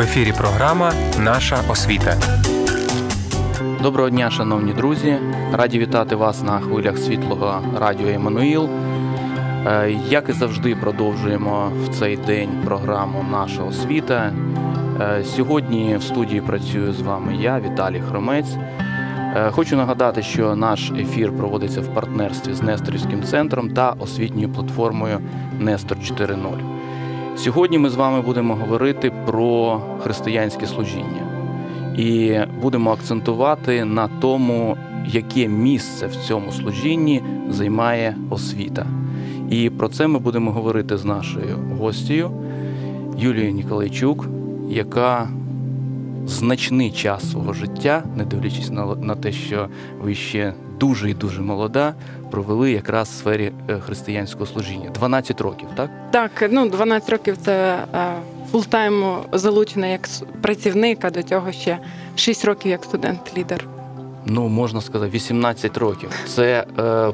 В ефірі програма Наша освіта. Доброго дня, шановні друзі. Раді вітати вас на хвилях світлого радіо Еммануїл. Е, Як і завжди, продовжуємо в цей день програму Наша освіта. Е, Сьогодні в студії працюю з вами я, Віталій Хромець. Е, Хочу нагадати, що наш ефір проводиться в партнерстві з Несторівським центром та освітньою платформою Нестор 4.0. Сьогодні ми з вами будемо говорити про християнське служіння і будемо акцентувати на тому, яке місце в цьому служінні займає освіта. І про це ми будемо говорити з нашою гостею Юлією Ніколайчук, яка значний час свого життя, не дивлячись на те, що ви ще дуже і дуже молода, провели якраз в сфері е, християнського служіння. 12 років, так? Так, ну 12 років це е, full-time залучена як с- працівник, а до цього ще 6 років як студент-лідер. Ну, можна сказати, 18 років. Це, е,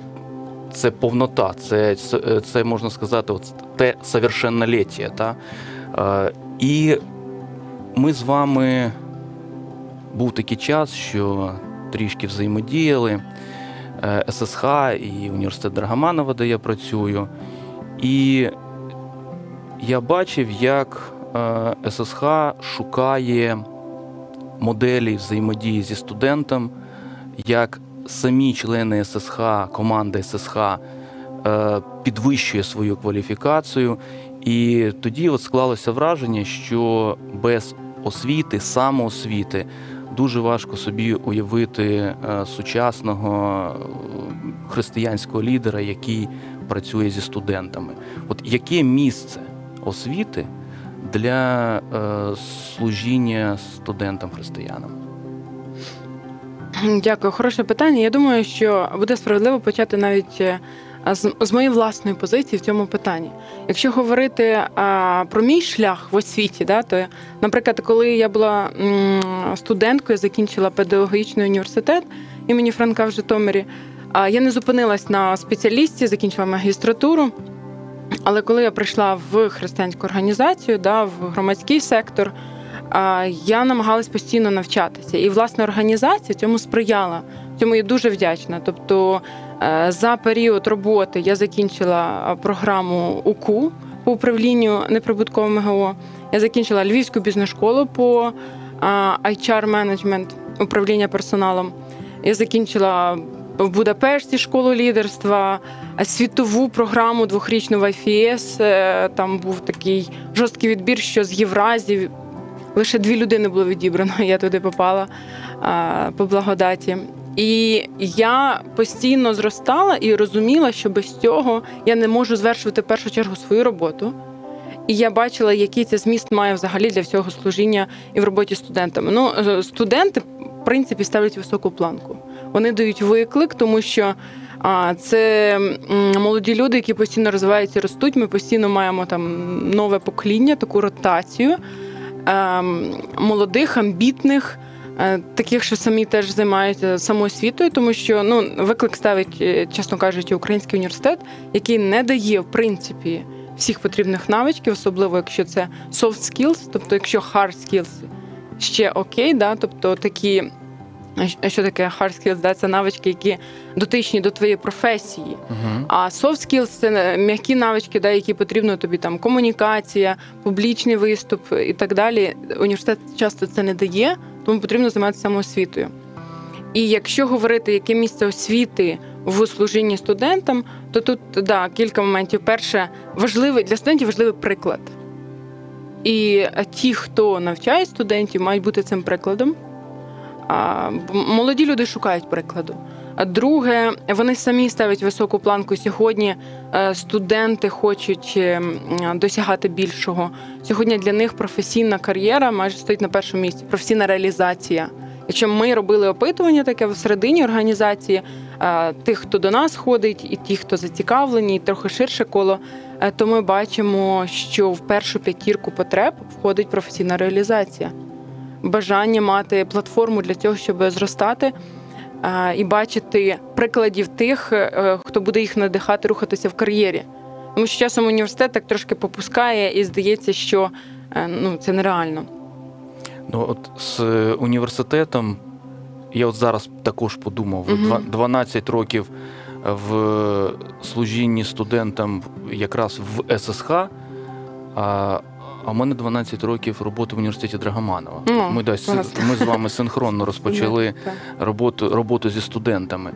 це повнота, це, це, можна сказати, от те совершенноліття. Та? І ми з вами був такий час, що трішки взаємодіяли. Е, ССХ і університет Драгоманова, де я працюю. І я бачив, як е, ССХ шукає моделі взаємодії зі студентом, як самі члени ССХ, команда ССХ е, підвищує свою кваліфікацію. І тоді от склалося враження, що без освіти, самоосвіти, дуже важко собі уявити е, сучасного е, християнського лідера, який працює зі студентами. От яке місце освіти для е, служіння студентам-християнам? Дякую, хороше питання. Я думаю, що буде справедливо почати навіть з, з моєї власної позиції в цьому питанні. Якщо говорити а, про мій шлях в освіті, да, то, наприклад, коли я була м, студенткою, закінчила педагогічний університет імені Франка в Житомирі, я не зупинилась на спеціалісті, закінчила магістратуру. Але коли я прийшла в християнську організацію, да, в громадський сектор, я намагалась постійно навчатися. І власне організація цьому сприяла. Цьому я дуже вдячна. Тобто е, за період роботи я закінчила програму УКУ по управлінню неприбутковим ГО. Я закінчила Львівську бізнес-школу по HR менеджмент управління персоналом. Я закінчила в Будапешті школу лідерства, світову програму двохрічну в IFS. Е, Там був такий жорсткий відбір, що з Євразії лише дві людини було відібрано. Я туди попала по благодаті. І я постійно зростала і розуміла, що без цього я не можу звершувати в першу чергу свою роботу. І я бачила, який це зміст має взагалі для всього служіння і в роботі студентами. Ну, е, студенти, в принципі, ставлять високу планку. Вони дають виклик, тому що а, це молоді люди, які постійно розвиваються і ростуть. Ми постійно маємо там нове покоління, таку ротацію ем, молодих, амбітних. е, Таких, що самі теж займаються самоосвітою, тому що ну виклик ставить, е, чесно кажучи, український університет, який не дає в принципі всіх потрібних навичків, особливо якщо це soft skills, тобто якщо hard skills ще окей, да, тобто такі, що таке hard skills, да, це навички, які дотичні до твоєї професії. Угу. А soft skills – це м'які навички, да, які потрібно тобі там комунікація, публічний виступ і так далі. Університет часто це не дає, тому потрібно займатися самоосвітою. І якщо говорити, яке місце освіти в служінні студентам, то тут да, кілька моментів. Перше, важливий для студентів важливий приклад. І ті, хто навчає студентів, мають бути цим прикладом. А молоді люди шукають прикладу. А друге, вони самі ставлять високу планку. Сьогодні е, студенти хочуть е, досягати більшого. Сьогодні для них професійна кар'єра майже стоїть на першому місці, професійна реалізація. Якщо ми робили опитування таке всередині організації, тих, хто до нас ходить, і ті, хто зацікавлені, і трохи ширше коло, е, то ми бачимо, що в першу п'ятірку потреб входить професійна реалізація. Бажання мати платформу для цього, щоб зростати е, і бачити прикладів тих, е, хто буде їх надихати рухатися в кар'єрі. Тому що часом університет так трошки попускає і здається, що е, ну, це нереально. Ну, от з е, університетом я от зараз також подумав. Два- 12 років в служінні студентам якраз в ССХ, а, а в мене 12 років роботи в університеті Драгоманова. Ну, ми, клас. ми з вами синхронно розпочали роботу, роботу зі студентами.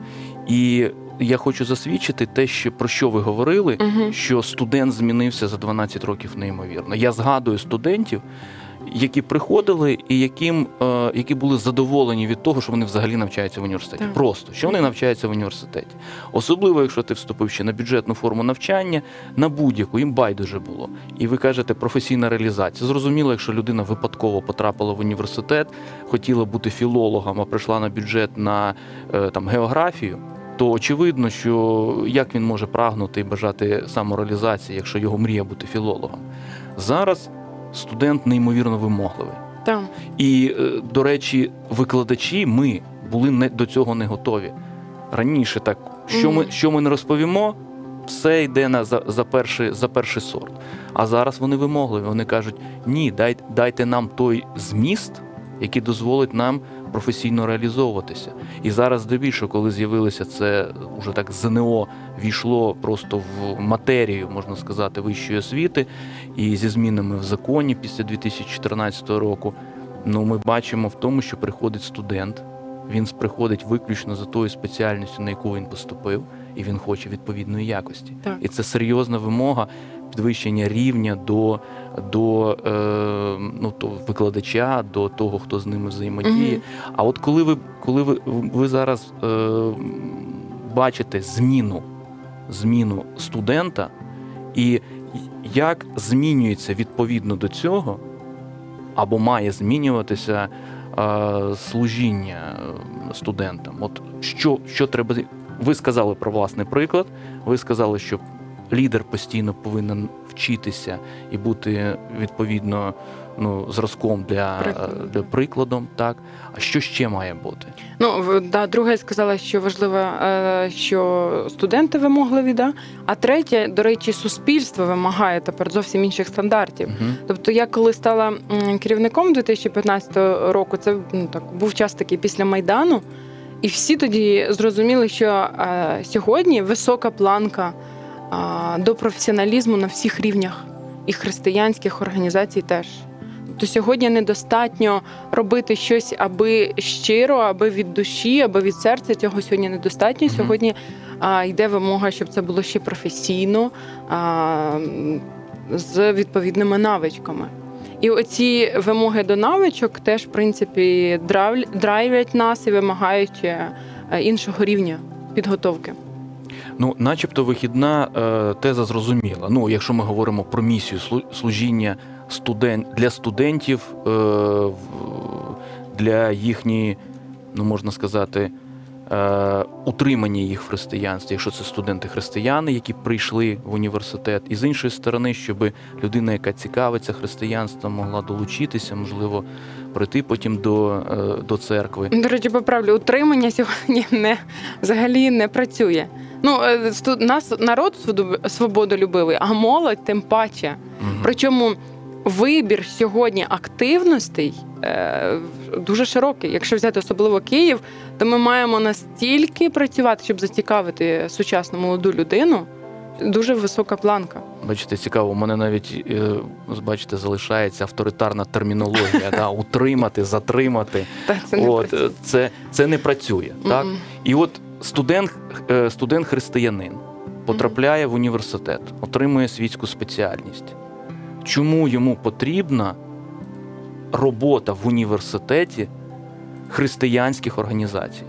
І я хочу засвідчити те, що, про що ви говорили, Мгм. що студент змінився за 12 років неймовірно. Я згадую студентів, які приходили і яким, е, які були задоволені від того, що вони взагалі навчаються в університеті. Так. Просто що вони навчаються в університеті. Особливо, якщо ти вступив ще на бюджетну форму навчання, на будь-яку їм байдуже було. І ви кажете професійна реалізація. Зрозуміло, якщо людина випадково потрапила в університет, хотіла бути філологом, а прийшла на бюджет на е, там географію. То очевидно, що як він може прагнути і бажати самореалізації, якщо його мрія бути філологом. Зараз студент неймовірно вимогливий. Там І, е, до речі, викладачі ми були не до цього не готові. Раніше так, що ми, що ми не розповімо, все йде на за, за, перший, за перший сорт. А зараз вони вимогливі. Вони кажуть: ні, дай, дайте нам той зміст, який дозволить нам професійно реалізовуватися. І зараз здебільшого, коли з'явилося це уже так ЗНО війшло просто в матерію, можна сказати, вищої освіти, і зі змінами в законі після 2014 року. Ну, ми бачимо в тому, що приходить студент. Він приходить виключно за тою спеціальністю, на яку він поступив, і він хоче відповідної якості. Так. І це серйозна вимога підвищення рівня до, до е, ну, то викладача, до того, хто з ними взаємодіє. Мгм. А от коли ви, коли ви, ви зараз е, бачите зміну, зміну студента, і як змінюється відповідно до цього, або має змінюватися е, служіння студентам? От що, що треба. Ви сказали про власний приклад, ви сказали, що лідер постійно повинен вчитися і бути відповідно ну, зразком для, для прикладом. Так. А що ще має бути? Ну, да, друге, я сказала, що важливо, е, що студенти вимогливі, да? а третє, до речі, суспільство вимагає тепер зовсім інших стандартів. Угу. Тобто, я коли стала керівником 2015 року, це ну, так, був час такий після Майдану, і всі тоді зрозуміли, що е, сьогодні висока планка до професіоналізму на всіх рівнях, і християнських організацій теж. Тобто сьогодні недостатньо робити щось аби щиро, аби від душі, аби від серця. Цього сьогодні недостатньо. Сьогодні а, йде вимога, щоб це було ще професійно а, з відповідними навичками. І оці вимоги до навичок теж, в принципі, драйв- драйвлять нас і вимагають е, іншого рівня підготовки. Ну, начебто, вихідна е, теза зрозуміла. Ну, якщо ми говоримо про місію слу- служіння студент для студентів, е, для їхньої, ну можна сказати, е, утримання їх в християнстві, якщо це студенти-християни, які прийшли в університет, і з іншої сторони, щоб людина, яка цікавиться християнством, могла долучитися, можливо, прийти потім до, е, до церкви. До речі, поправлю, утримання сьогодні не взагалі не працює. Ну, е, сту- нас народ свободолюбивий, а молодь тим паче. Мгм. Причому вибір сьогодні активностей е, дуже широкий. Якщо взяти особливо Київ, то ми маємо настільки працювати, щоб зацікавити сучасну молоду людину. Дуже висока планка. Бачите, цікаво, у мене навіть е, бачите, залишається авторитарна термінологія, да, утримати, затримати. Та це не От, працює. е, це, це не працює. Так? І от студент, е, студент християнин потрапляє в університет, отримує світську спеціальність. Чому йому потрібна робота в університеті християнських організацій?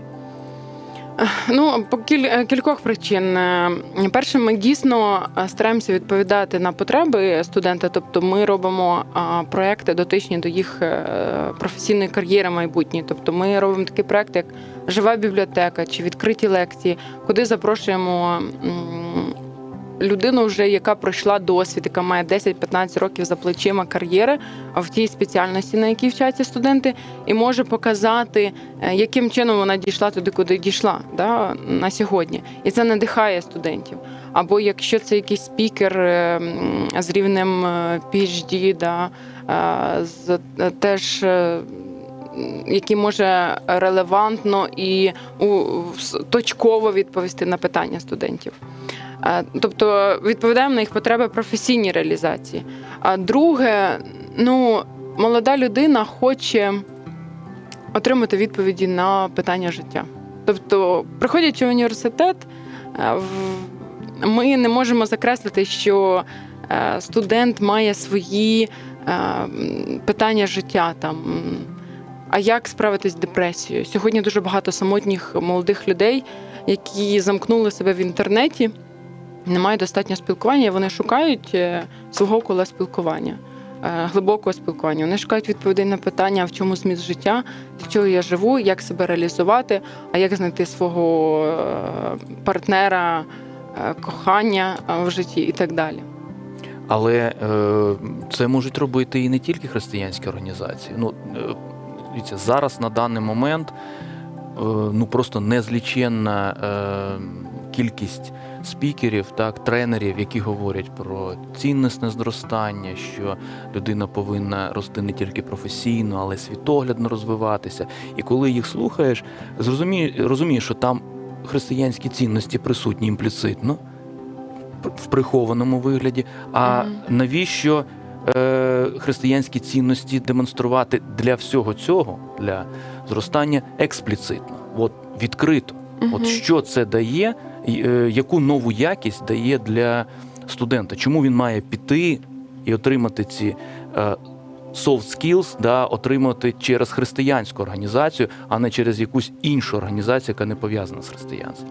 Ну, по е, кількох причин. Е, Перше, ми дійсно е, стараємося відповідати на потреби студента, тобто ми робимо проекти дотичні до їх професійної кар'єри майбутньої. Тобто ми робимо такий проект, як жива бібліотека чи відкриті лекції, куди запрошуємо. М, Людину, вже яка пройшла досвід, яка має 10-15 років за плечима кар'єри в тій спеціальності, на якій вчаться студенти, і може показати, е, яким чином вона дійшла туди, куди дійшла да, на сьогодні. І це надихає студентів. або якщо це якийсь спікер е, з рівнем PhD, да, е, з е, теж. Який може релевантно і точково відповісти на питання студентів. Тобто відповідаємо на їх потреби професійній реалізації. А друге, ну, молода людина хоче отримати відповіді на питання життя. Тобто, приходячи в університет, е, ми не можемо закреслити, що е, студент має свої е, питання життя там. А як справитись з депресією? Сьогодні дуже багато самотніх молодих людей, які замкнули себе в інтернеті, не мають достатньо спілкування, вони шукають е, свого кола спілкування, е, глибокого спілкування. Вони шукають відповідей на питання, в чому зміст життя, для чого я живу, як себе реалізувати, а як знайти свого е, партнера, кохання в житті і так далі. Але це можуть робити і не тільки християнські організації. Ну, дивіться, зараз на даний момент ну просто незліченна кількість спікерів, так, тренерів, які говорять про цінностне зростання, що людина повинна рости не тільки професійно, але й світоглядно розвиватися. І коли їх слухаєш, зрозумієш, розумієш, що там християнські цінності присутні імпліцитно в прихованому вигляді. А навіщо е, християнські цінності демонструвати для всього цього, для зростання експліцитно, от відкрито? От що це дає, яку нову якість дає для студента? Чому він має піти і отримати ці е, soft skills, да, отримати через християнську організацію, а не через якусь іншу організацію, яка не пов'язана з християнством?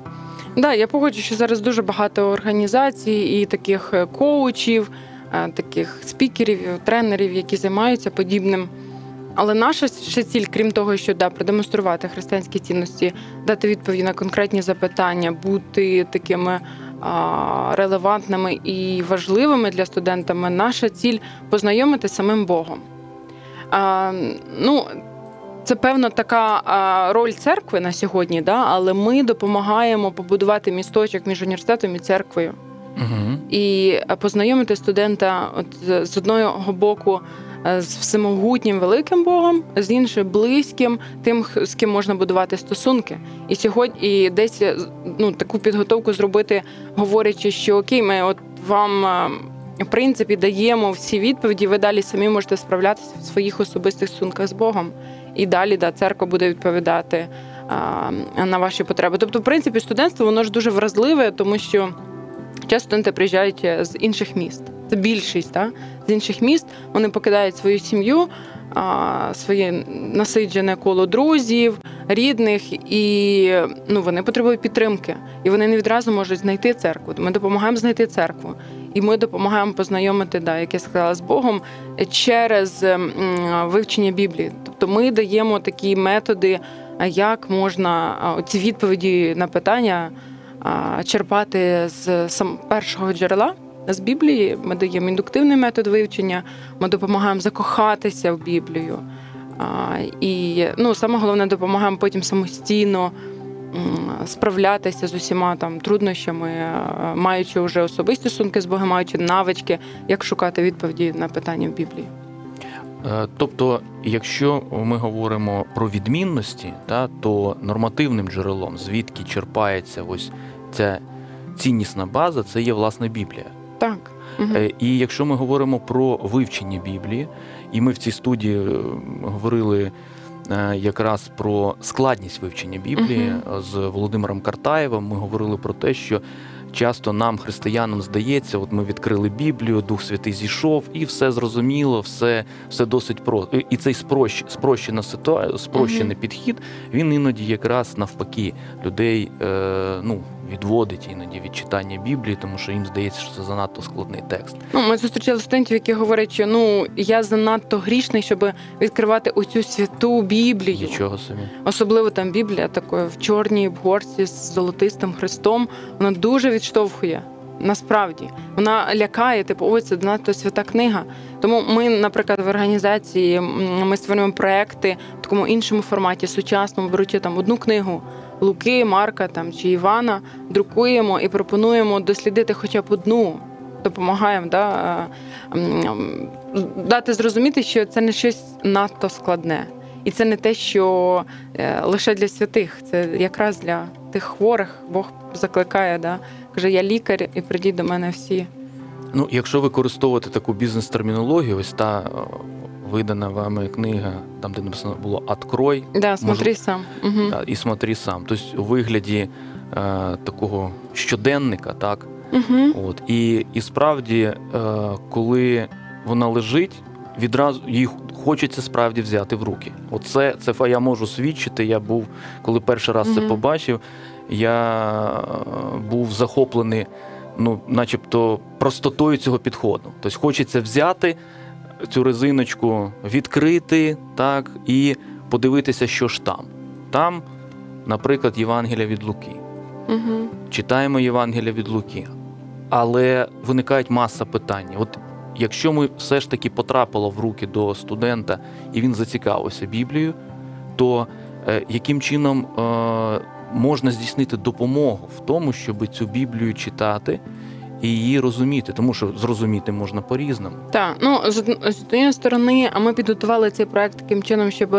Да, я погоджу, що зараз дуже багато організацій і таких е, коучів, е, таких спікерів, тренерів, які займаються подібним. Але наша ще ціль, крім того, що да, продемонструвати християнські цінності, дати відповіді на конкретні запитання, бути такими а, релевантними і важливими для студентами, наша ціль познайомити з самим Богом. А, ну, це певно така а, роль церкви на сьогодні, да? але ми допомагаємо побудувати місточок між університетом і церквою Угу. і познайомити студента от з- одного боку з всемогутнім великим Богом, з іншого близьким, тим, з ким можна будувати стосунки. І сьогодні і десь е, ну, таку підготовку зробити, говорячи, що окей, ми от вам. е, В принципі, даємо всі відповіді, ви далі самі можете справлятися в своїх особистих стосунках з Богом. І далі да, церква буде відповідати а, на ваші потреби. Тобто, в принципі, студентство воно ж дуже вразливе, тому що часто студенти приїжджають е, з інших міст. Це більшість, так? з інших міст. Вони покидають свою сім'ю, своє насиджене коло друзів, рідних, і ну, вони потребують підтримки. І вони не відразу можуть знайти церкву. Ми допомагаємо знайти церкву. І ми допомагаємо познайомити, да, як я сказала, з Богом через вивчення Біблії. Тобто ми даємо такі методи, як можна ці відповіді на питання черпати з першого джерела. З Біблії ми даємо індуктивний метод вивчення, ми допомагаємо закохатися в Біблію. І ну, саме головне, допомагаємо потім самостійно справлятися з усіма там труднощами, е, маючи вже особисті стосунки з Богом, маючи навички, як шукати відповіді на питання в Біблії. Е, Тобто, якщо ми говоримо про відмінності, та, то нормативним джерелом, звідки черпається ось ця ціннісна база, це є власне Біблія. Так. Е, І якщо ми говоримо про вивчення Біблії, і ми в цій студії е, говорили е, якраз про складність вивчення Біблії з Володимиром Картаєвим, ми говорили про те, що часто нам, християнам, здається, от ми відкрили Біблію, Дух Святий зійшов, і все зрозуміло, все, все досить просто. І цей спрощ, спрощена ситуація, спрощений підхід, він іноді якраз навпаки людей е, ну, відводить іноді від читання Біблії, тому що їм здається, що це занадто складний текст. Ну, ми зустрічали студентів, які говорять, що ну я занадто грішний, щоб відкривати оцю святу Біблію. Нічого собі. Особливо там Біблія такою в чорній обгорці з золотистим хрестом. Вона дуже відштовхує. Насправді вона лякає, типу, ой, це надто свята книга. Тому ми, наприклад, в організації ми створюємо проекти в такому іншому форматі, сучасному, беручи там одну книгу Луки, Марка там чи Івана, друкуємо і пропонуємо дослідити хоча б одну. Допомагаємо да, е, дати зрозуміти, що це не щось надто складне. І це не те, що е, лише для святих, це якраз для тих хворих. Бог закликає, да, каже, я лікар, і прийдіть до мене всі. Ну, якщо використовувати таку бізнес-термінологію, ось та е, видана вами книга, там де написано було «Открой», Да, смотри сам. Угу. да, і смотри сам. Тобто у вигляді е, такого щоденника, так. Угу. От і, і справді, е, коли вона лежить, відразу її хочеться справді взяти в руки. Оце це я можу свідчити. Я був, коли перший раз це побачив, я е, був захоплений, ну, начебто, простотою цього підходу. Тобто хочеться взяти цю резиночку, відкрити, так, і подивитися, що ж там. Там, наприклад, Євангелія від Луки Угу. читаємо Євангелія від Луки. Але виникають маса питань. От якщо ми все ж таки потрапило в руки до студента і він зацікавився Біблією, то е, яким чином е, можна здійснити допомогу в тому, щоб цю Біблію читати і її розуміти? Тому що зрозуміти можна по-різному. Так, ну з, од- з однієї сторони, а ми підготували цей проект таким чином, щоб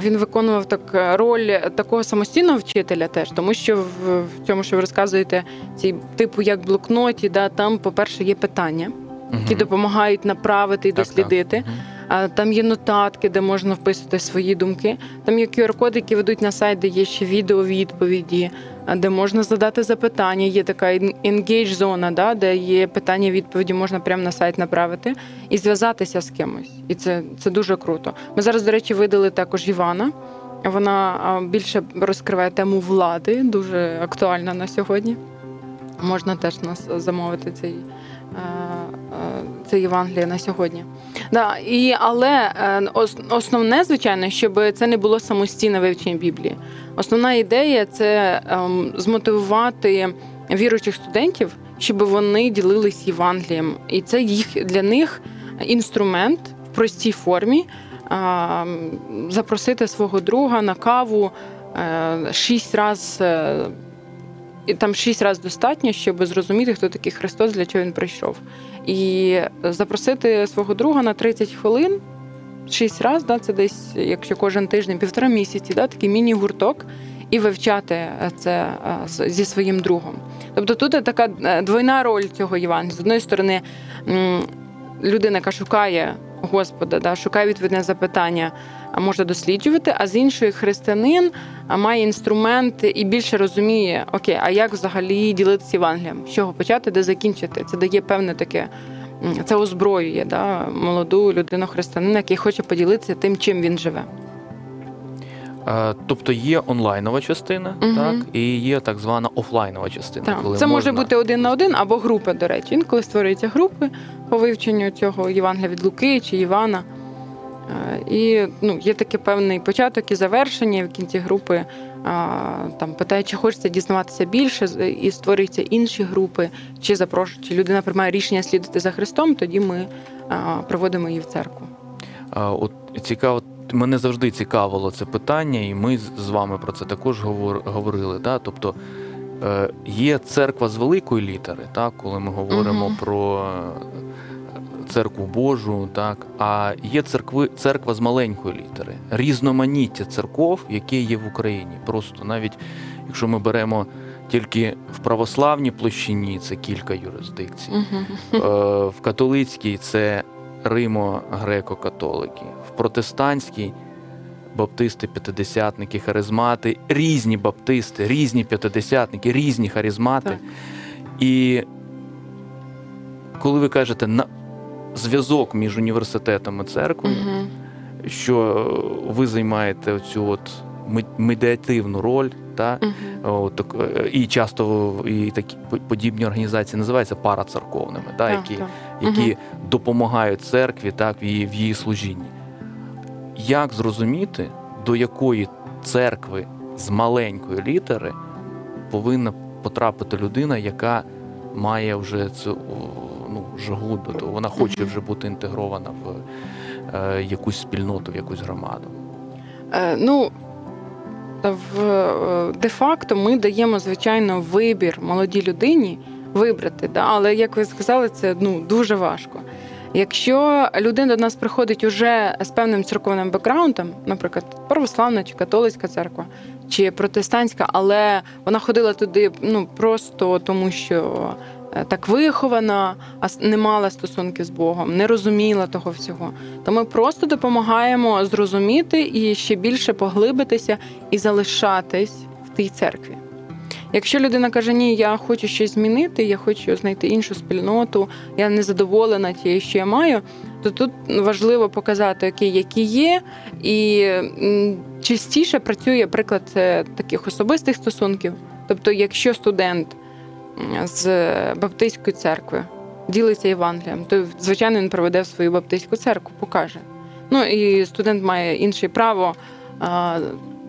він виконував так е, роль такого самостійного вчителя, теж тому, що в, в цьому, що ви розказуєте, ці типу як блокноті, да там, по-перше, є питання, які Мгм. допомагають направити і дослідити. так. Мгм. Там є нотатки, де можна вписувати свої думки. Там є QR-коди, які ведуть на сайт, де є ще відео-відповіді, де можна задати запитання. Є така engage зона, да, де є питання, відповіді, можна прямо на сайт направити і зв'язатися з кимось. І це, це дуже круто. Ми зараз, до речі, видали також Івана. Вона більше розкриває тему влади, дуже актуальна на сьогодні. Можна теж нас замовити цей, е, е, Євангеліє на сьогодні. Да, і, але е, основне, звичайно, щоб це не було самостійне вивчення Біблії. Основна ідея це ем, змотивувати віруючих студентів, щоб вони ділились Євангелієм. І це їх для них інструмент в простій формі ем, запросити свого друга на каву е, шість разів. І там шість разів достатньо, щоб зрозуміти, хто такий Христос, для чого він прийшов. І запросити свого друга на 30 хвилин, шість разів, да, це десь, якщо кожен тиждень, півтора місяці, да, такий міні-гурток, і вивчати це зі своїм другом. Тобто тут така е, двойна роль цього Євангелія. З одної сторони, людина, яка шукає Господа, да, шукає відповідне запитання, а може досліджувати, а з іншої християнин має інструмент і більше розуміє, окей, а як взагалі ділитися Євангелієм? З чого почати, де закінчити? Це дає певне таке. Це озброює да, молоду людину християнина, який хоче поділитися тим, чим він живе. Е, Тобто є онлайнова частина, Мгм. так, і є так звана офлайнова частина. Так. коли Це може бути один на один або групи, до речі. Інколи створюються групи по вивченню цього Євангелія від Луки чи Івана. Е, І ну, є такий певний початок і завершення. В кінці групи там питають, чи хочеться дізнаватися більше, і створюються інші групи, чи запрошують, чи людина приймає рішення слідувати за Христом, тоді ми проводимо її в церкву. От цікаво, мене завжди цікавило це питання, і ми з- вами про це також говор- говорили. Да? Тобто е, є церква з великої літери, так, коли ми говоримо Мгм. про е, церкву Божу, так, а є церкви, церква з маленької літери, різноманіття церков, які є в Україні. Просто навіть якщо ми беремо тільки в православній площині, це кілька юрисдикцій. Е, В католицькій це Римо-греко-католики, протестантській баптисти, п'ятидесятники, харизмати, різні баптисти, різні п'ятидесятники, різні харизмати. Так. І коли ви кажете на зв'язок між університетом і церквою, Мгм. що ви займаєте оцю от медіативну роль, та Мгм. От, і часто і такі подібні організації називаються парацерковними, та, Так, які, так. які допомагають церкві так, в, її, в її служінні. Як зрозуміти, до якої церкви з маленької літери повинна потрапити людина, яка має вже цю ну, жагу до того, вона хоче вже бути інтегрована в е, якусь спільноту, в якусь громаду. Е, ну, в е, де-факто ми даємо звичайно вибір молодій людині вибрати, да? але як ви сказали, це ну дуже важко. Якщо людина до нас приходить уже з певним церковним бекграундом, наприклад, православна чи католицька церква, чи протестантська, але вона ходила туди ну просто тому, що е, так вихована, а не мала стосунків з Богом, не розуміла того всього, то ми просто допомагаємо зрозуміти і ще більше поглибитися і залишатись в тій церкві. Якщо людина каже, ні, я хочу щось змінити, я хочу знайти іншу спільноту, я не задоволена тією, що я маю, то тут важливо показати, окей, які є, і частіше працює приклад е, таких особистих стосунків. Тобто, якщо студент з баптистської церкви ділиться Євангелієм, то звичайно він проведе в свою баптистську церкву, покаже. Ну і студент має інше право.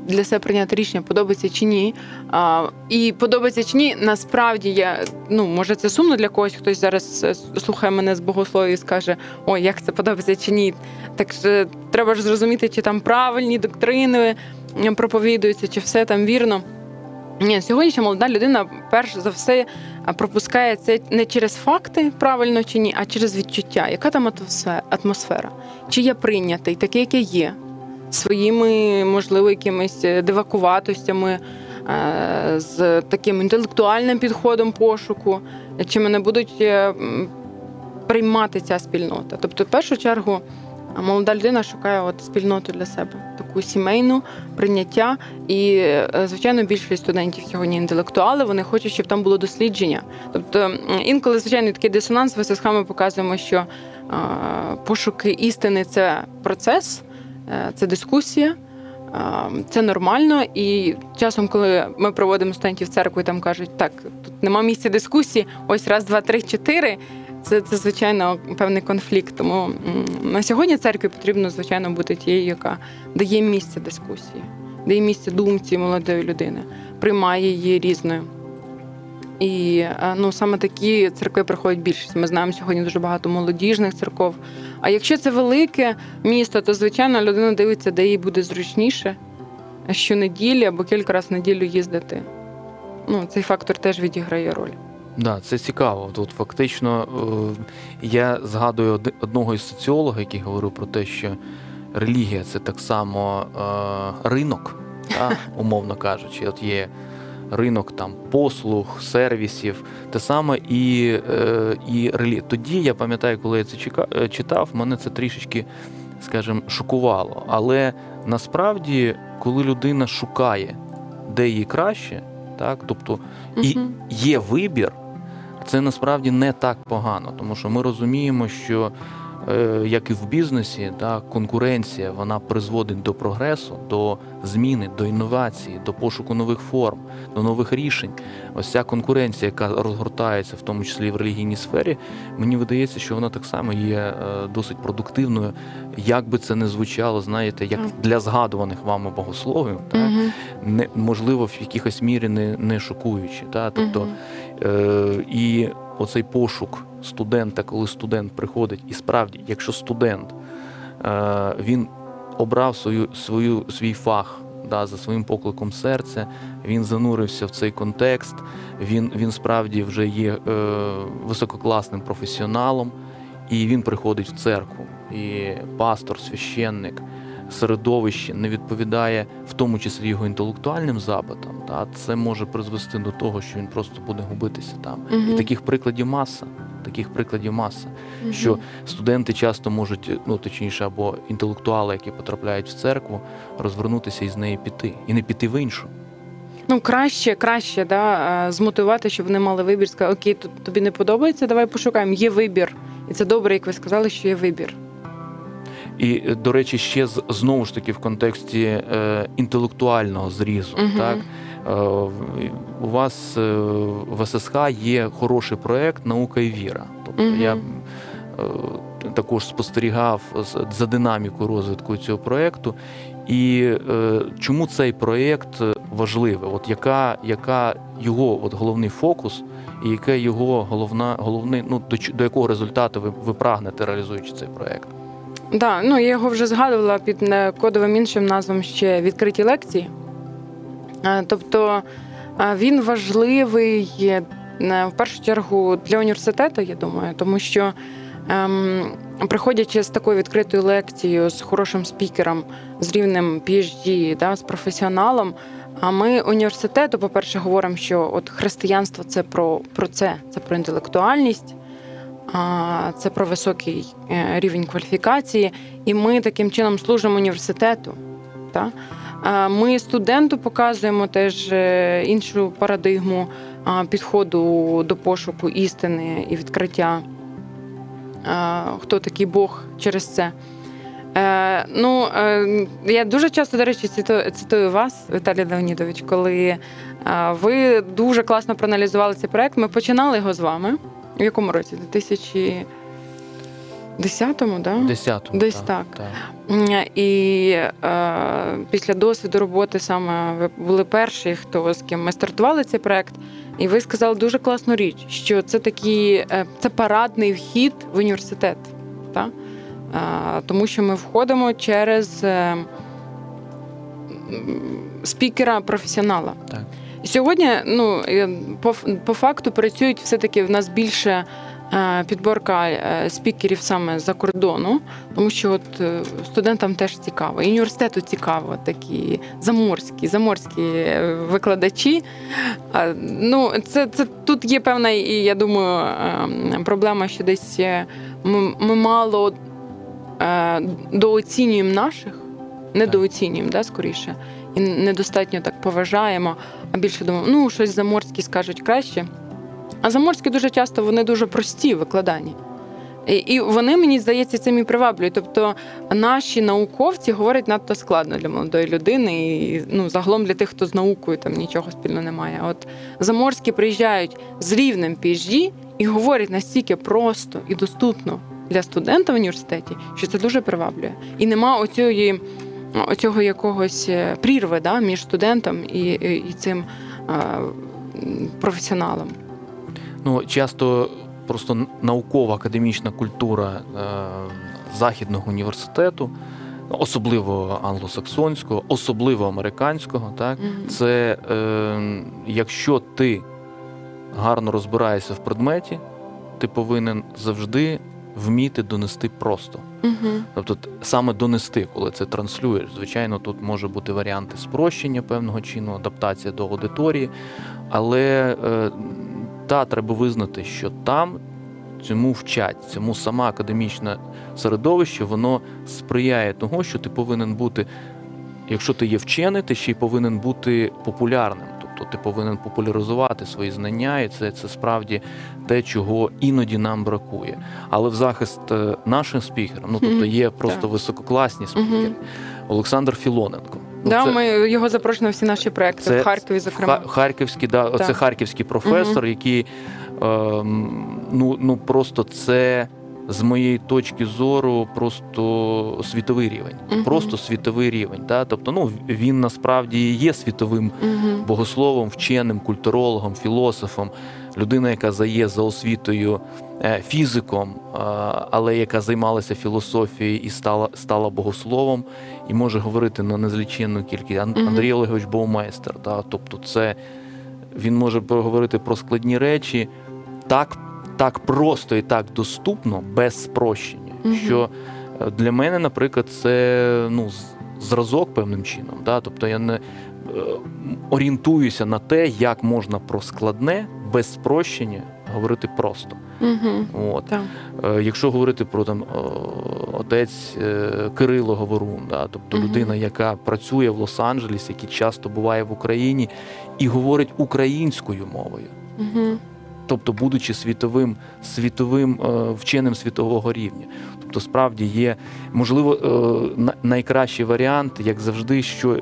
Для себе прийняти рішення, подобається чи ні. А, і подобається чи ні, насправді я ну може це сумно для когось. Хтось зараз е, слухає мене з богослов'я і скаже: ой, як це подобається чи ні. Так ж треба ж зрозуміти, чи там правильні доктрини проповідуються, чи все там вірно. Ні, сьогоднішня молода людина, перш за все, пропускає це не через факти, правильно чи ні, а через відчуття. Яка там атмосфера? Чи я прийнятий, такий, який є, своїми, можливо, якимись е, дивакуватостями, е, з таким інтелектуальним підходом пошуку, чи мене будуть е, приймати ця спільнота. Тобто, в першу чергу, молода людина шукає от спільноту для себе, таку сімейну прийняття. І, звичайно, більшість студентів сьогодні інтелектуали, вони хочуть, щоб там було дослідження. Тобто, інколи, звичайно, такий дисонанс ми показуємо, що пошуки істини це процес, це дискусія. е, Це нормально, і часом, коли ми проводимо студентів в церкву, там кажуть, так, тут нема місця дискусії, ось раз, два, три, чотири. Це, це звичайно певний конфлікт. Тому на сьогодні церкві потрібно, звичайно, бути тією, яка дає місце дискусії, дає місце думці молодої людини, приймає її різною. І е, ну, саме такі церкви приходять більшість. Ми знаємо сьогодні дуже багато молодіжних церков. А якщо це велике місто, то звичайно людина дивиться, де їй буде зручніше щонеділі або кілька разів в неділю їздити. Ну, цей фактор теж відіграє роль. Да, це цікаво. Тут фактично е, я згадую одного із соціологів, який говорив про те, що релігія це так само е, ринок, та, умовно кажучи, от є ринок там послуг, сервісів, те саме і, е, і релігія. Тоді я пам'ятаю, коли я це е, читав, мене це трішечки, скажімо, шокувало. Але насправді, коли людина шукає, де їй краще, так, тобто і є вибір, це насправді не так погано, тому що ми розуміємо, що як і в бізнесі, да, конкуренція вона призводить до прогресу, до зміни, до інновації, до пошуку нових форм, до нових рішень. Ось ця конкуренція, яка розгортається, в тому числі і в релігійній сфері, мені видається, що вона так само є е, досить продуктивною, як би це не звучало, знаєте, як для згадуваних вами богословів, так, Мгм. не можливо в якихось мірі не, не шокуючі. Та? Тобто. Е, і оцей пошук студента, коли студент приходить, і справді, якщо студент е, він обрав свою, свою, свій фах да, за своїм покликом серця, він занурився в цей контекст, він, він справді вже є е, висококласним професіоналом, і він приходить в церкву. І пастор, священник, середовище не відповідає в тому числі його інтелектуальним запитам, та це може призвести до того, що він просто буде губитися там. Мгм. І таких прикладів маса. Таких прикладів маса. Мгм. Що студенти часто можуть, ну точніше, або інтелектуали, які потрапляють в церкву, розвернутися і з неї піти, і не піти в іншу. Ну, краще, краще, да, е, змотивувати, щоб вони мали вибір. Сказати, окей, тобі не подобається, давай пошукаємо. Є вибір. І це добре, як ви сказали, що є вибір. І е, до речі, ще знову ж таки в контексті е, інтелектуального зрізу, Мгм. так е, у вас е, в ССХ є хороший проект Наука і віра. Тобто Мгм. я е, також спостерігав за динамікою розвитку цього проекту. І е, чому цей проєкт важливий? От яка, яка його от головний фокус, і яке його головна, головний, ну до, до якого результату ви, ви прагнете, реалізуючи цей проєкт? Да, ну я його вже згадувала під е, кодовим іншим назвом ще відкриті лекції. Е, Тобто е, він важливий в першу чергу для університету, я думаю, тому що ем, приходячи з такою відкритою лекцією, з хорошим спікером, з рівнем PhD, да, з професіоналом. А ми університету, по-перше, говоримо, що от християнство це про, про це, це про інтелектуальність, це про високий е, рівень кваліфікації, і ми таким чином служимо університету. Та? Ми студенту показуємо теж е, іншу парадигму підходу до пошуку істини і відкриття, хто такий Бог через це. Е, ну, я дуже часто, до речі, цитую, вас, Віталій Леонідович, коли ви дуже класно проаналізували цей проект. Ми починали його з вами. В якому році? У 2010-му, да? Десятому. Десь так. М, І е, після досвіду роботи саме ви були перші, хто з ким ми стартували цей проект. І ви сказали дуже класну річ, що це такий, е, це парадний вхід в університет. Та? Е, тому що ми входимо через е, спікера професіонала. Так. Сьогодні, ну е, по, по факту працюють все-таки в нас більше е, підборка е, спікерів саме за кордону, тому що от студентам теж цікаво, і університету цікаво такі заморські, заморські викладачі. Ну, це, це тут є певна, і я думаю, е, проблема, що десь ми, ми мало дооцінюємо наших, недооцінюємо, да, скоріше, і недостатньо так поважаємо, а більше думаємо, ну, щось заморські скажуть краще. А заморські дуже часто вони дуже прості в викладанні. І, вони, мені здається, цим і приваблюють. Тобто наші науковці говорять надто складно для молодої людини, і ну, загалом для тих, хто з наукою там нічого спільно немає. От заморські приїжджають з рівнем PhD і говорять настільки просто і доступно для студента в університеті, що це дуже приваблює. І нема оцієї, оцього якогось е, прірви да, між студентом і, і, цим а, професіоналом. Ну, часто просто наукова академічна культура е, західного університету, особливо англосаксонського, особливо американського, так, Мгм. це е, якщо ти гарно розбираєшся в предметі, ти повинен завжди вміти донести просто. Мгм. Тобто саме донести, коли це транслюєш. Звичайно, тут може бути варіанти спрощення певного чину, адаптація до аудиторії, але е, та треба визнати, що там цьому вчать, цьому саме академічне середовище, воно сприяє того, що ти повинен бути, якщо ти є вчений, ти ще й повинен бути популярним. Тобто ти повинен популяризувати свої знання, і це, це справді те, чого іноді нам бракує. Але в захист е, нашим спікерам, ну тобто є просто Так. висококласні спікери. Олександр Філоненко. Ну, да, це- ми його запрошуємо всі наші проекти це в Харкові, зокрема. Ха- Харківський, да, Так. це харківський професор, який ем, ну, ну просто це з моєї точки зору просто світовий рівень. Мгм. Просто світовий рівень. Да? Тобто, ну він насправді є світовим Мгм. богословом, вченим, культурологом, філософом, людина, яка зає за освітою е, фізиком, е, але яка займалася філософією і стала, стала богословом, і може говорити на незліченну кількість. Мгм. Андрій Олегович Баумайстер. Да? Тобто, це він може поговорити про складні речі так, так просто і так доступно, без спрощення. Мгм. Що е, для мене, наприклад, це ну, зразок певним чином. Да? Тобто я не е, орієнтуюся на те, як можна про складне без спрощення говорити просто. Мгм. От. Так. Е, Якщо говорити про там отець Кирило Говорун, да, тобто Мгм. людина, яка працює в Лос-Анджелесі, який часто буває в Україні, і говорить українською мовою. Мгм. Тобто, будучи світовим світовим е, вченим світового рівня. Тобто, справді є можливо е, на- найкращий варіант, як завжди, що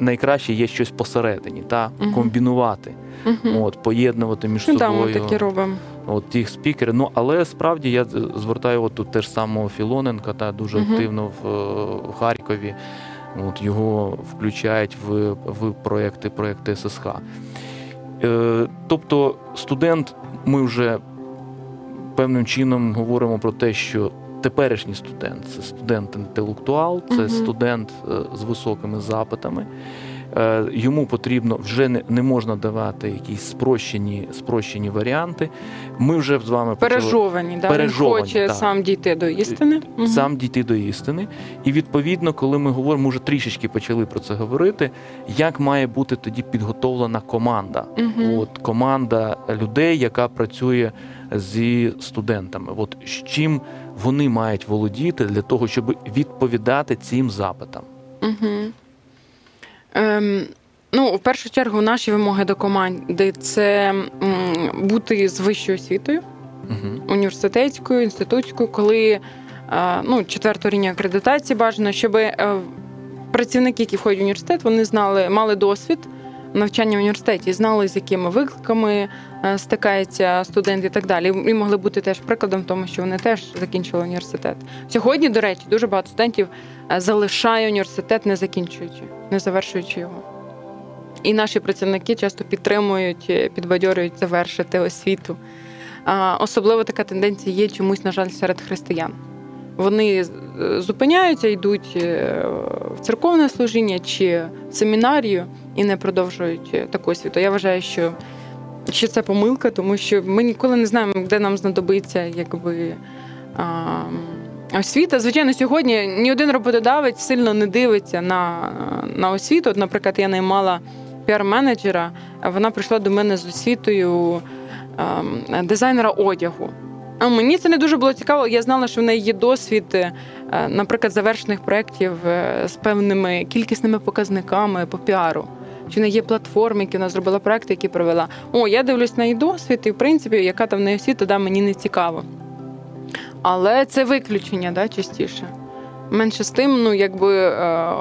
найкраще є щось посередині, та комбінувати, Мгм. от поєднувати між Ну, да, собою ми такі робимо. от тих спікерів. Ну але справді я звертаю от тут теж самого Філоненка, та дуже Мгм. активно в, е, в Харкові. От його включають в, в проекти, проекти ССХ. Е, тобто, студент, ми вже певним чином говоримо про те, що теперішній студент це студент-інтелектуал, це угу. студент з високими запитами. Е, йому потрібно вже не, не можна давати якісь спрощені, спрощені варіанти. Ми вже з вами почали Пережовані, да? Пережовані, Він хоче так. сам дійти до істини. Сам дійти до істини. І відповідно, коли ми говоримо, ми вже трішечки почали про це говорити, як має бути тоді підготовлена команда. Мгм. От команда людей, яка працює зі студентами. От з чим вони мають володіти для того, щоб відповідати цим запитам. Угу. Ем, ну, в першу чергу, наші вимоги до команди це м, бути з вищою освітою, Угу. університетською, інститутською, коли е, ну, четвертого рівня акредитації бажано, щоб е, працівники, які входять в університет, вони знали, мали досвід навчання в університеті, знали, з якими викликами е, стикається студент і так далі. І могли бути теж прикладом, тому що вони теж закінчили університет. Сьогодні, до речі, дуже багато студентів е, залишає університет, не закінчуючи, не завершуючи його. І наші працівники часто підтримують, е, підбадьорюють завершити освіту. Особливо така тенденція є чомусь, на жаль, серед християн. Вони е, зупиняються, йдуть е, в церковне служіння чи в семінарію і не продовжують е, таку освіту. Я вважаю, що, що це помилка, тому що ми ніколи не знаємо, де нам знадобиться якби. Освіта, звичайно, сьогодні ні один роботодавець сильно не дивиться на, на освіту. От, наприклад, я наймала піар-менеджера, вона прийшла до мене з освітою ем, дизайнера одягу. А мені це не дуже було цікаво. Я знала, що в неї є досвід, е, наприклад, завершених проєктів е, з певними кількісними показниками по піару. Чи не є платформи, які вона зробила проекти, які провела. О, я дивлюсь на її досвід, і в принципі, яка там в неї освіта, да, мені не цікаво. Але це виключення, да, частіше. Менше з тим, ну якби е,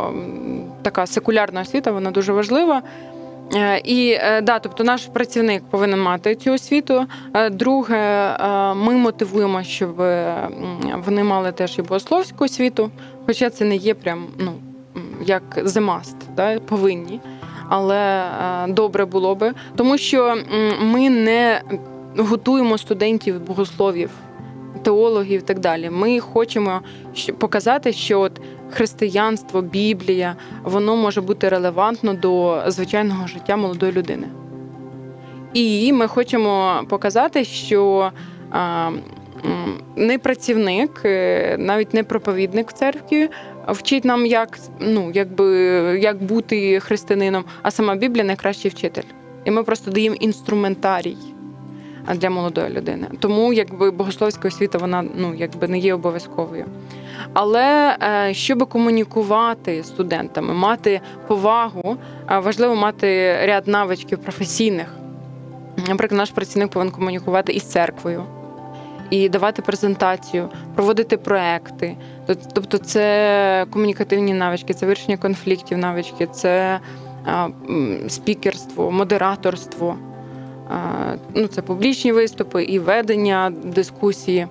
така секулярна освіта, вона дуже важлива. Е, І е, да, тобто наш працівник повинен мати цю освіту. Е, Друге, ми мотивуємо, щоб вони мали теж і богословську освіту, хоча це не є прям ну, як must, да, повинні. Але добре було би, тому що ми не готуємо студентів богословів, теологів і так далі. Ми хочемо показати, що от християнство, Біблія, воно може бути релевантно до звичайного життя молодої людини. І ми хочемо показати, що не працівник, е, навіть не проповідник в церкві вчить нам, як, ну, якби, як бути християнином, а сама Біблія найкращий вчитель. І ми просто даємо інструментарій для молодої людини. Тому якби богословська освіта вона ну, якби не є обов'язковою. Але е, щоб комунікувати з студентами, мати повагу, е, важливо мати ряд навичків професійних. Наприклад, наш працівник повинен комунікувати із церквою і давати презентацію, проводити проекти. Тобто, це комунікативні навички, це вирішення конфліктів, навички, це е, спікерство, модераторство. Ну, це публічні виступи і ведення дискусії.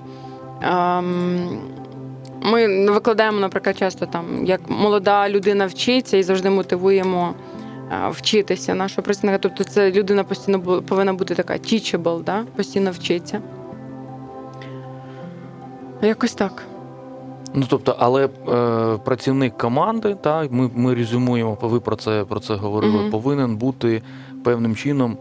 Ми викладаємо, наприклад, часто там, як молода людина вчиться і завжди мотивуємо е, вчитися нашого працівника. Тобто, це людина постійно повинна бути така teachable, да? постійно вчиться. Якось так. Ну тобто, але е, працівник команди, так ми, ми резюмуємо, ви про це про це говорили. Мгм. Повинен бути певним чином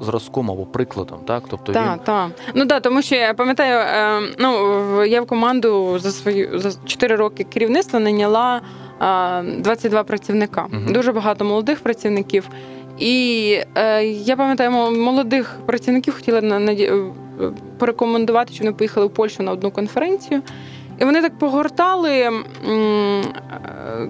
зразком або прикладом, так тобто Так, він так. Ну да, тому що я пам'ятаю, е, ну я в команду за свою за 4 роки керівництва найняла е, 22 працівника. Мгм. Дуже багато молодих працівників. І е, я пам'ятаю, молодих працівників хотіла на, наді- е, порекомендувати, щоб вони поїхали в Польщу на одну конференцію. І вони так погортали м, е,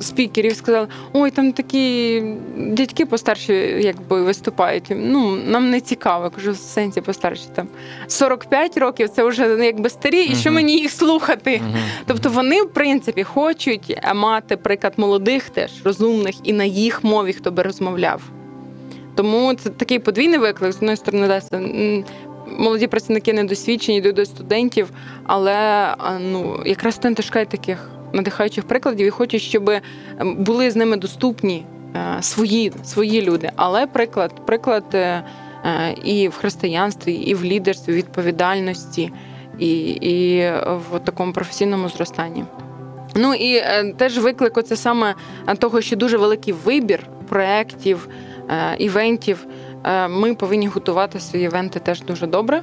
спікерів, сказали: ой, там такі дядьки постарші, якби виступають. Ну, нам не цікаво. Кажу, в сенсі постарші там 45 років це вже ну, якби старі, і що мені їх слухати? Тобто вони, в принципі, хочуть е, мати приклад молодих теж розумних і на їх мові, хто би розмовляв. Тому це такий подвійний виклик. З одної сторони, да, це, м, молоді працівники недосвідчені, йдуть до студентів, але ну, якраз студенти шукають таких надихаючих прикладів і хочуть, щоб ем, були з ними доступні е, свої, свої люди. Але приклад, приклад е, е, і в християнстві, і в лідерстві, відповідальності, і, і в такому професійному зростанні. Ну і теж виклик це саме того, що дуже великий вибір проєктів, івентів. Ми повинні готувати свої івенти теж дуже добре.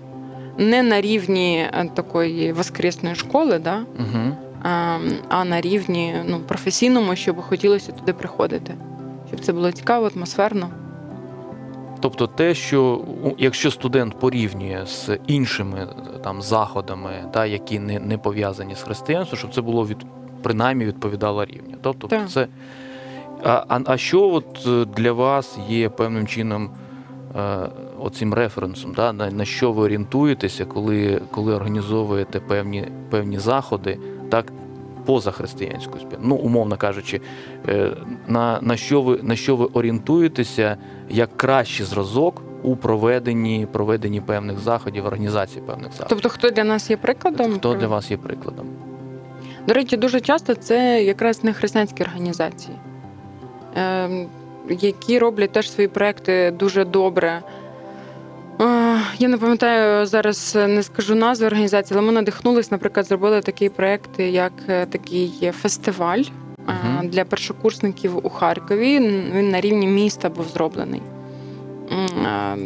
Не на рівні такої воскресної школи, да? Угу. А, а на рівні ну, професійному, щоб хотілося туди приходити. Щоб це було цікаво, атмосферно. Тобто те, що якщо студент порівнює з іншими е, там заходами, та, які не, не пов'язані з християнством, щоб це було від, принаймні відповідало рівню. Тобто Так. це. А, а, а що от е, для вас є певним чином е, оцим референсом, да, на, на що ви орієнтуєтеся, коли, коли організовуєте певні, певні заходи, так, поза християнською спільнотою? Ну, умовно кажучи, е, на, на, що ви, на що ви орієнтуєтеся як кращий зразок у проведенні, проведенні певних заходів, організації певних заходів? Тобто, хто для нас є прикладом? Хто для вас є прикладом? До речі, дуже часто це якраз не християнські організації, е, які роблять теж свої проекти дуже добре. Я не пам'ятаю зараз, не скажу назви організації, але ми надихнулись, наприклад, зробили такий проект, як е, такий фестиваль Мгм. для першокурсників у Харкові. Він на рівні міста був зроблений. Е,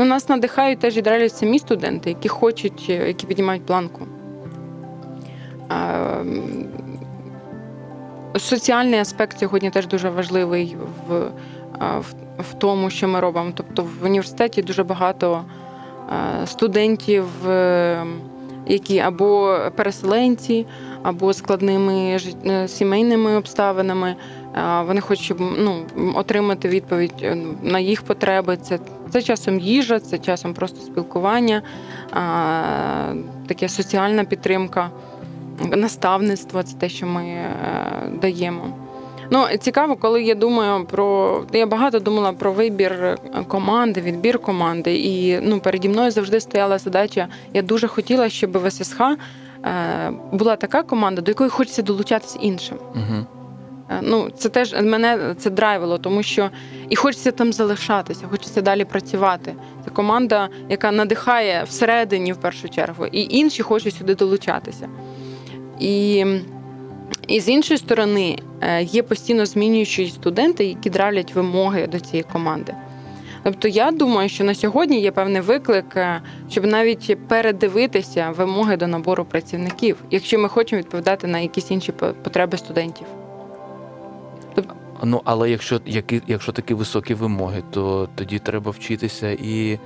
Ну, нас надихають теж відреалюють самі студенти, які хочуть, які піднімають планку. Ем, Соціальний аспект сьогодні теж дуже важливий в, в, тому, що ми робимо. Тобто в університеті дуже багато е, студентів, е, які або переселенці, або складними е, сімейними обставинами. Вони хочуть ну, отримати відповідь на їх потреби. Це, це часом їжа, це часом просто спілкування, таке соціальна підтримка наставництво це те, що ми даємо. Ну, цікаво, коли я думаю про. Я багато думала про вибір е, команди, відбір команди. І ну, переді мною завжди стояла задача. Я дуже хотіла, щоб в ССХ е, була така команда, до якої хочеться долучатися іншим. Угу. Ну, це теж мене це драйвило, тому що і хочеться там залишатися, хочеться далі працювати. Це команда, яка надихає всередині в першу чергу, і інші хочуть сюди долучатися. І, і з іншої сторони, е, є постійно змінюючі студенти, які дралять вимоги до цієї команди. Тобто я думаю, що на сьогодні є певний виклик, е, щоб навіть передивитися вимоги до набору працівників, якщо ми хочемо відповідати на якісь інші по- потреби студентів. Ну, але якщо, якщо такі високі вимоги, то тоді треба вчитися і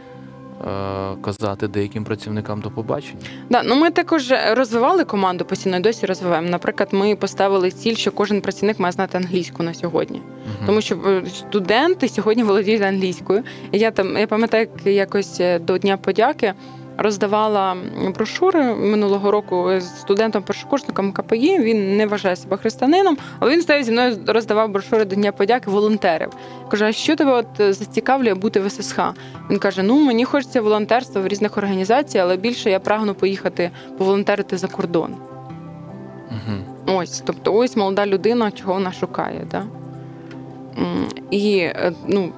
казати деяким працівникам до побачення. Да, ну ми також розвивали команду постійно досі розвиваємо. Наприклад, ми поставили ціль, що кожен працівник має знати англійську на сьогодні. Мгм. Тому що е, студенти сьогодні володіють англійською. Я там я пам'ятаю, як якось е, до Дня подяки роздавала брошури минулого року з студентом-першокурсником КПІ. Він не вважає себе християнином, але він стояв зі мною роздавав брошури до Дня подяки волонтерів. Кажу, а що тебе от е, зацікавлює бути в ССХ? Він каже: Ну мені хочеться волонтерства в різних організаціях, але більше я прагну поїхати поволонтерити за кордон. Мгм. Ось, тобто, ось молода людина, чого вона шукає. Да? І, е, ну,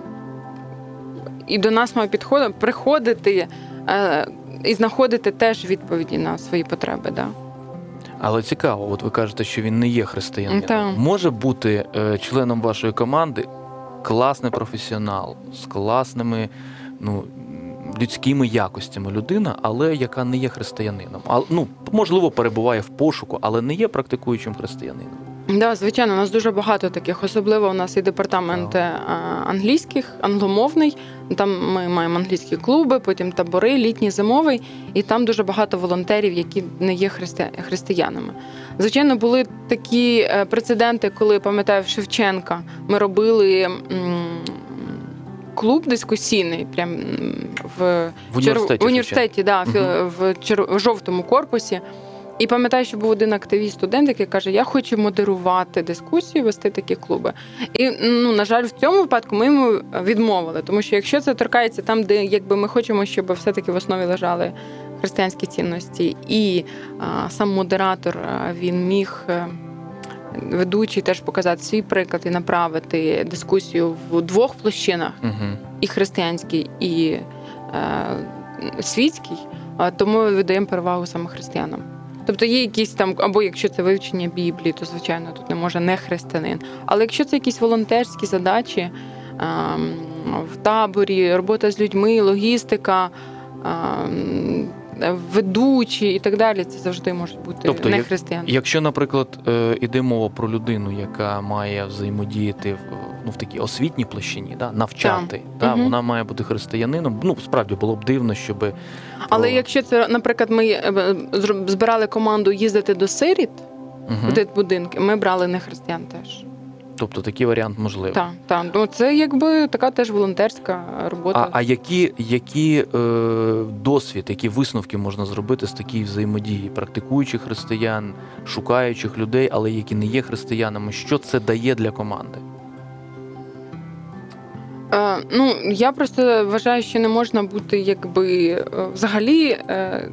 і до нас має підходити, приходити е, і знаходити теж відповіді на свої потреби. Да? Але цікаво, от ви кажете, що він не є християнином. Так. Може бути е, членом вашої команди класний професіонал з класними ну, людськими якостями людина, але яка не є християнином. А, ну, можливо, перебуває в пошуку, але не є практикуючим християнином. Да, звичайно, у нас дуже багато таких. Особливо у нас є департамент е, англійських, англомовний. Там ми маємо англійські клуби, потім табори, літній, зимовий, і там дуже багато волонтерів, які не є христи... християнами. Звичайно, були такі е, прецеденти, коли пам'ятаю в Шевченка ми робили. Клуб дискусійний, прям в В університеті. в університеті, да, Мгм. в, в, чер- в жовтому корпусі. І пам'ятаю, що був один активіст студент, який каже: Я хочу модерувати дискусію, вести такі клуби. І ну на жаль, в цьому випадку ми йому відмовили, тому що якщо це торкається там, де якби ми хочемо, щоб все-таки в основі лежали християнські цінності, і а, сам модератор а, він міг. е, Ведучий теж показати свій приклад і направити дискусію в двох площинах Угу. і християнський, і е, світський, а тому віддаємо перевагу саме християнам. Тобто є якісь там, або якщо це вивчення Біблії, то звичайно тут не може не християнин. Але якщо це якісь волонтерські задачі ем, в таборі, робота з людьми, логістика, ем, ведучі і так далі, це завжди можуть бути Тобто, не як- християни. Якщо, наприклад, е, іде мова про людину, яка має взаємодіяти в, ну, в такій освітній площині, да, навчати, да, Мгм. вона має бути християнином. Ну, справді було б дивно, щоб Але якщо це, наприклад, ми е, збирали команду їздити до сиріт Мгм. в будинки, ми брали не християн теж. Тобто такий варіант можливий. Так, так. Ну це якби така теж волонтерська робота. А, а які, які е, досвід, які висновки можна зробити з такої взаємодії практикуючих християн, шукаючих людей, але які не є християнами? Що це дає для команди? Е, ну, я просто вважаю, що не можна бути якби е, взагалі. Е,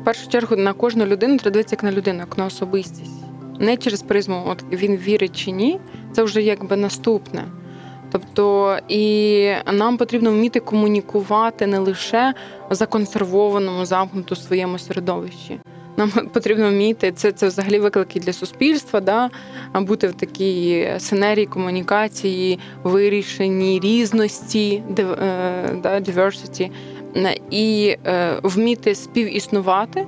в першу чергу на кожну людину треба дивитися як на людину, як на особистість. Не через призму, от він вірить чи ні, це вже якби наступне. Тобто, і нам потрібно вміти комунікувати не лише в законсервованому, замкнутому своєму середовищі. Нам потрібно вміти це, це взагалі виклики для суспільства, да? бути в такій синерії комунікації, вирішенні різності, е, diversity, і е, вміти співіснувати,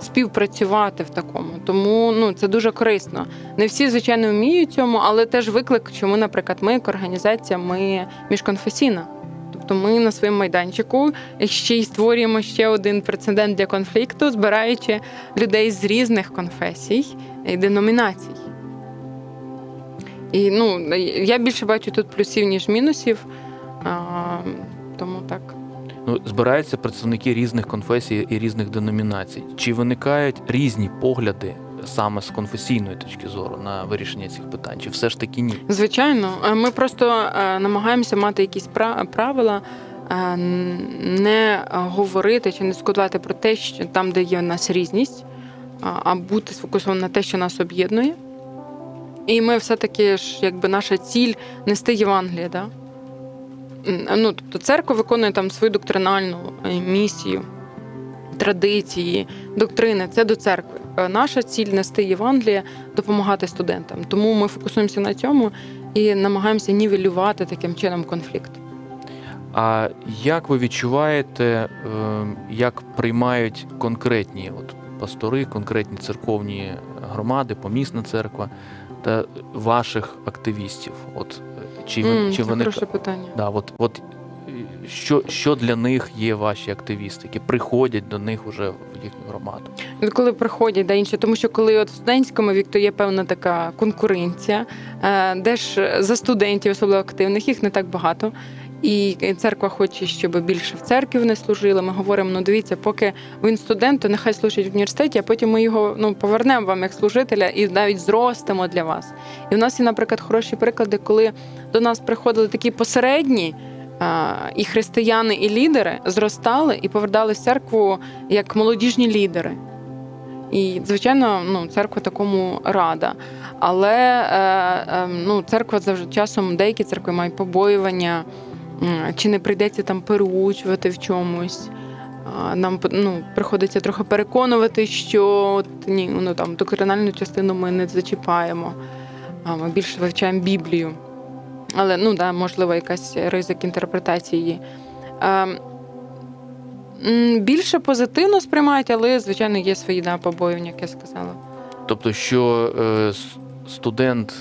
співпрацювати в такому. Тому ну, це дуже корисно. Не всі, звичайно, вміють цьому, але теж виклик, що ми, наприклад, ми як організація, ми міжконфесійна. Тобто ми на своєму майданчику ще й створюємо ще один прецедент для конфлікту, збираючи людей з різних конфесій і деномінацій. І ну, я більше бачу тут плюсів, ніж мінусів. А, тому так. Ну, збираються представники різних конфесій і різних деномінацій. Чи виникають різні погляди саме з конфесійної точки зору на вирішення цих питань? Чи все ж таки ні? Звичайно, Е, ми просто е, намагаємося мати якісь правила, е, не говорити чи не дискутувати про те, що там, де є в нас різність, а бути сфокусованим на те, що нас об'єднує. І ми все-таки ж, якби наша ціль нести Євангеліє, да? Ну, тобто церква виконує там свою доктринальну е, місію, традиції, доктрини це до церкви. Е, Наша ціль нести Євангеліє, допомагати студентам. Тому ми фокусуємося на цьому і намагаємося нівелювати таким чином конфлікт. А як ви відчуваєте, е, як приймають конкретні от пастори, конкретні церковні громади, помісна церква та ваших активістів? От чи, mm, чи це вони хороше питання. да, от, от е, що, що для них є ваші активісти, які приходять до них уже в їхню громаду? Коли приходять да інше, тому що коли от в студентському вік, то є певна така конкуренція, е, де ж за студентів, особливо активних, їх не так багато. І церква хоче, щоб більше в церкві вони служили. Ми говоримо: ну дивіться, поки він студент, то нехай служить в університеті, а потім ми його ну повернемо вам як служителя і навіть зростимо для вас. І в нас є, наприклад, хороші приклади, коли до нас приходили такі посередні. І християни, і лідери зростали і повертались в церкву як молодіжні лідери. І, звичайно, ну, церква такому рада. Але е, е, ну, церква завжди часом деякі церкви мають побоювання, чи не прийдеться там переучувати в чомусь. Нам ну, приходиться трохи переконувати, що от, ні, ну, там, доктринальну частину ми не зачіпаємо, а ми більше вивчаємо Біблію. Але ну, да, можливо, якась ризик інтерпретації. Ем, Більше позитивно сприймають, але, звичайно, є свої да, побоювання, як я сказала. Тобто, що е, студент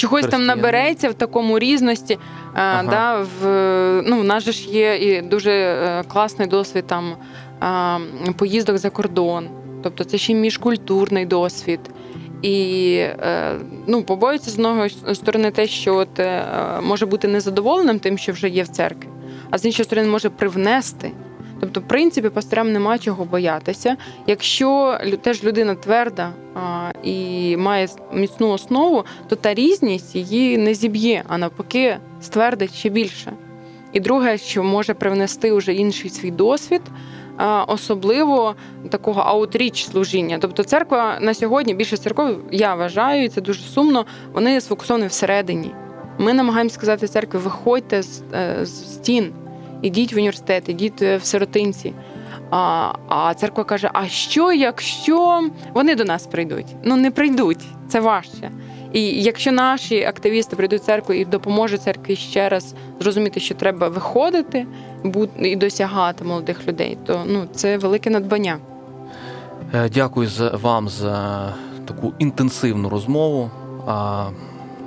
Чогось там набереться в такому різності. Ага. Да, в, ну, в нас же ж є і дуже е, класний досвід там поїздок за кордон. Тобто це ще міжкультурний досвід. І е, ну, побоюється з одної сторони те, що от, е, може бути незадоволеним тим, що вже є в церкві, а з іншої сторони може привнести. Тобто, в принципі, пасторам нема чого боятися. Якщо теж людина тверда і має міцну основу, то та різність її не зіб'є, а навпаки, ствердить ще більше. І друге, що може привнести вже інший свій досвід, особливо такого аутріч служіння. Тобто церква на сьогодні, більше церков, я вважаю, і це дуже сумно, вони сфокусовані всередині. Ми намагаємося сказати церкві, виходьте з, е, з стін, ідіть в університет, ідіть е, в сиротинці. А а церква каже: а що, якщо вони до нас прийдуть? Ну не прийдуть, це важче. І якщо наші активісти прийдуть в церкву і допоможуть церкві ще раз зрозуміти, що треба виходити і досягати молодих людей, то ну це велике надбання. Е, дякую вам за таку інтенсивну розмову.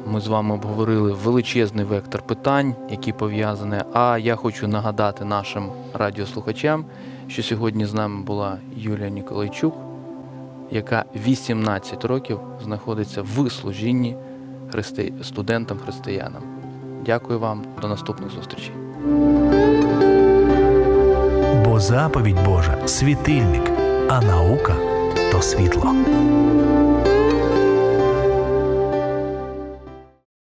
Ми з вами обговорили величезний вектор питань, які пов'язані. А я хочу нагадати нашим радіослухачам, що сьогодні з нами була Юлія Ніколайчук, яка 18 років знаходиться в служінні христи... студентам-християнам. Дякую вам, до наступних зустрічей. Бо заповідь Божа світильник, а наука то світло.